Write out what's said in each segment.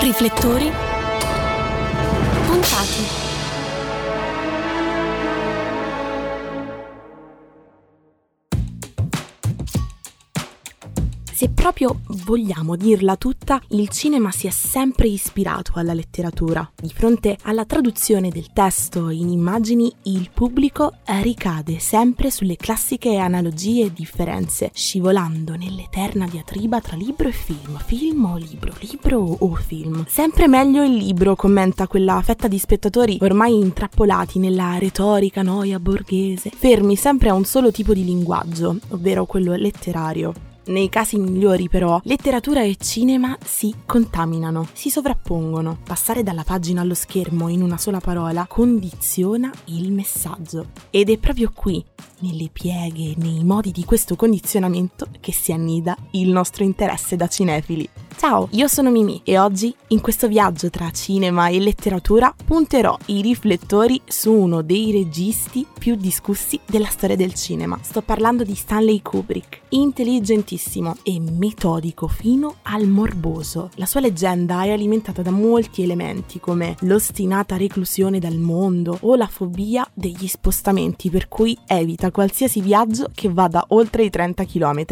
Riflettori puntati. Se proprio vogliamo dirla tutta, il cinema si è sempre ispirato alla letteratura. Di fronte alla traduzione del testo in immagini, il pubblico ricade sempre sulle classiche analogie e differenze, scivolando nell'eterna diatriba tra libro e film, film o libro, libro o film. Sempre meglio il libro, commenta quella fetta di spettatori ormai intrappolati nella retorica noia borghese, fermi sempre a un solo tipo di linguaggio, ovvero quello letterario. Nei casi migliori però, letteratura e cinema si contaminano, si sovrappongono. Passare dalla pagina allo schermo in una sola parola condiziona il messaggio. Ed è proprio qui, nelle pieghe, nei modi di questo condizionamento, che si annida il nostro interesse da cinefili. Ciao, io sono Mimi e oggi, in questo viaggio tra cinema e letteratura, punterò i riflettori su uno dei registi più discussi della storia del cinema. Sto parlando di Stanley Kubrick, intelligentissimo e metodico fino al morboso. La sua leggenda è alimentata da molti elementi come l'ostinata reclusione dal mondo o la fobia degli spostamenti per cui evita qualsiasi viaggio che vada oltre i 30 km.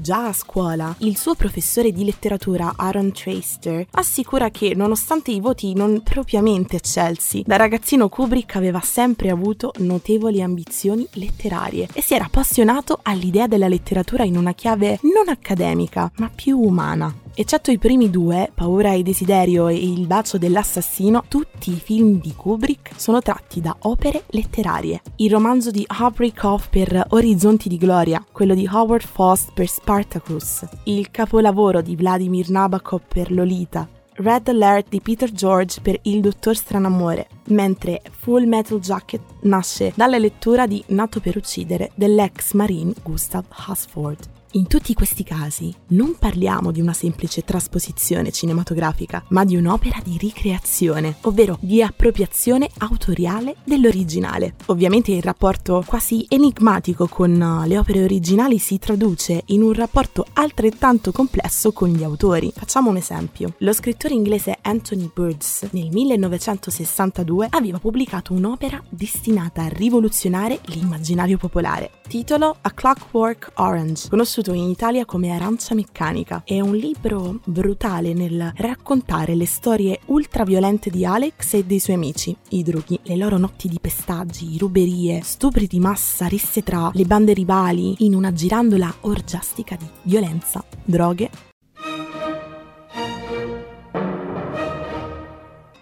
Già a scuola, il suo professore di letteratura Aaron Traster assicura che, nonostante i voti non propriamente eccelsi, da ragazzino Kubrick aveva sempre avuto notevoli ambizioni letterarie e si era appassionato all'idea della letteratura in una chiave non accademica, ma più umana. Eccetto i primi due, Paura e Desiderio e Il bacio dell'assassino, tutti i film di Kubrick sono tratti da opere letterarie. Il romanzo di Aubrey Koff per Orizzonti di Gloria, quello di Howard Faust per Spartacus, il capolavoro di Vladimir Nabokov per Lolita, Red Alert di Peter George per Il Dottor Stranamore, mentre Full Metal Jacket nasce dalla lettura di Nato per uccidere dell'ex marine Gustav Hasford. In tutti questi casi non parliamo di una semplice trasposizione cinematografica, ma di un'opera di ricreazione, ovvero di appropriazione autoriale dell'originale. Ovviamente il rapporto quasi enigmatico con le opere originali si traduce in un rapporto altrettanto complesso con gli autori. Facciamo un esempio. Lo scrittore inglese Anthony Burgess nel 1962 aveva pubblicato un'opera destinata a rivoluzionare l'immaginario popolare. Titolo A Clockwork Orange, conosciuto conosciuto in Italia come Arancia Meccanica. È un libro brutale nel raccontare le storie ultraviolente di Alex e dei suoi amici, i drughi, le loro notti di pestaggi, ruberie, stupri di massa risse tra le bande rivali in una girandola orgiastica di violenza, droghe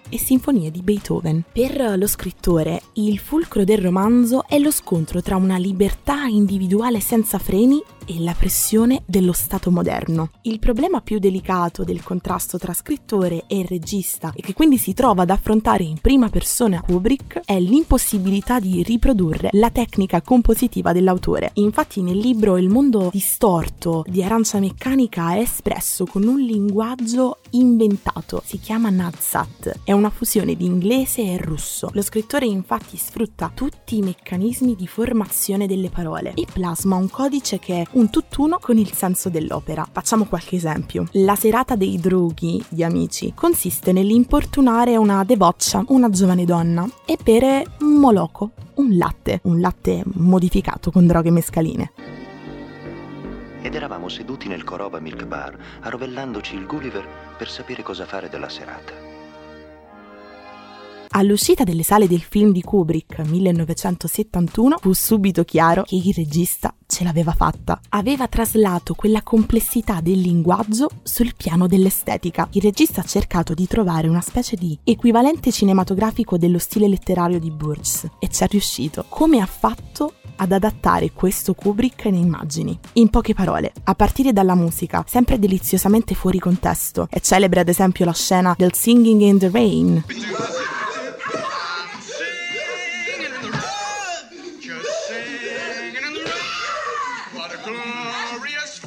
e sinfonie di Beethoven. Per lo scrittore, il fulcro del romanzo è lo scontro tra una libertà individuale senza freni e la pressione dello Stato moderno. Il problema più delicato del contrasto tra scrittore e regista e che quindi si trova ad affrontare in prima persona Kubrick è l'impossibilità di riprodurre la tecnica compositiva dell'autore. Infatti nel libro Il mondo distorto di Arancia Meccanica è espresso con un linguaggio inventato, si chiama Nadsat, è una fusione di inglese e russo. Lo scrittore infatti sfrutta tutti i meccanismi di formazione delle parole e plasma un codice che un tutt'uno con il senso dell'opera. Facciamo qualche esempio. La serata dei drughi, di amici, consiste nell'importunare una deboccia, una giovane donna, e bere un moloco, un latte, un latte modificato con droghe mescaline ed eravamo seduti nel Coroba Milk Bar, arrovellandoci il Gulliver per sapere cosa fare della serata. All'uscita delle sale del film di Kubrick 1971 fu subito chiaro che il regista ce l'aveva fatta. Aveva traslato quella complessità del linguaggio sul piano dell'estetica. Il regista ha cercato di trovare una specie di equivalente cinematografico dello stile letterario di Burns e ci è riuscito. Come ha fatto ad adattare questo Kubrick in immagini. In poche parole, a partire dalla musica, sempre deliziosamente fuori contesto, è celebre ad esempio la scena del Singing in the Rain. singing in the rain. What a glorious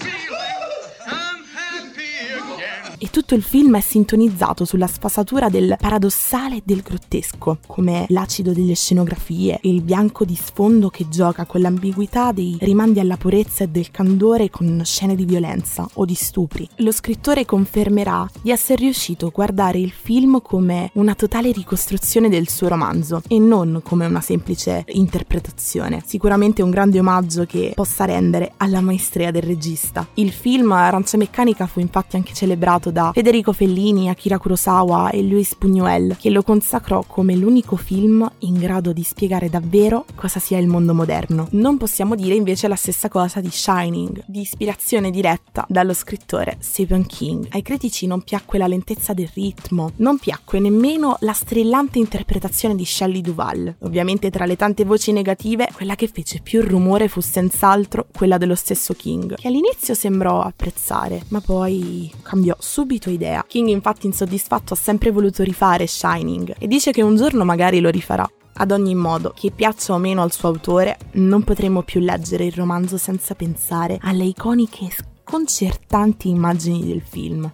tutto il film è sintonizzato sulla sfasatura del paradossale e del grottesco, come l'acido delle scenografie e il bianco di sfondo che gioca con l'ambiguità dei rimandi alla purezza e del candore con scene di violenza o di stupri. Lo scrittore confermerà di essere riuscito a guardare il film come una totale ricostruzione del suo romanzo e non come una semplice interpretazione. Sicuramente un grande omaggio che possa rendere alla maestria del regista. Il film Arancia Meccanica fu infatti anche celebrato da Federico Fellini, Akira Kurosawa e Luis Buñuel, che lo consacrò come l'unico film in grado di spiegare davvero cosa sia il mondo moderno. Non possiamo dire invece la stessa cosa di Shining, di ispirazione diretta dallo scrittore Stephen King. Ai critici non piacque la lentezza del ritmo, non piacque nemmeno la strillante interpretazione di Shelley Duval. Ovviamente tra le tante voci negative, quella che fece più rumore fu senz'altro quella dello stesso King, che all'inizio sembrò apprezzare, ma poi cambiò subito idea. King infatti insoddisfatto ha sempre voluto rifare Shining e dice che un giorno magari lo rifarà. Ad ogni modo, che piaccia o meno al suo autore, non potremo più leggere il romanzo senza pensare alle iconiche e sconcertanti immagini del film.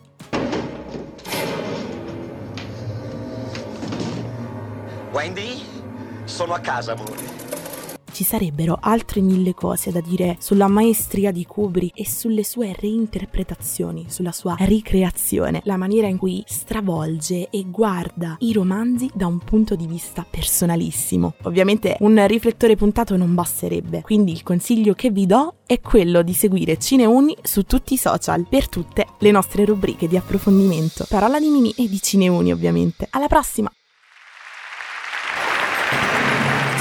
Wendy? Sono a casa, amore ci sarebbero altre mille cose da dire sulla maestria di Kubrick e sulle sue reinterpretazioni, sulla sua ricreazione, la maniera in cui stravolge e guarda i romanzi da un punto di vista personalissimo. Ovviamente un riflettore puntato non basterebbe, quindi il consiglio che vi do è quello di seguire Cineuni su tutti i social per tutte le nostre rubriche di approfondimento. Parola di Mimi e di Cineuni ovviamente. Alla prossima!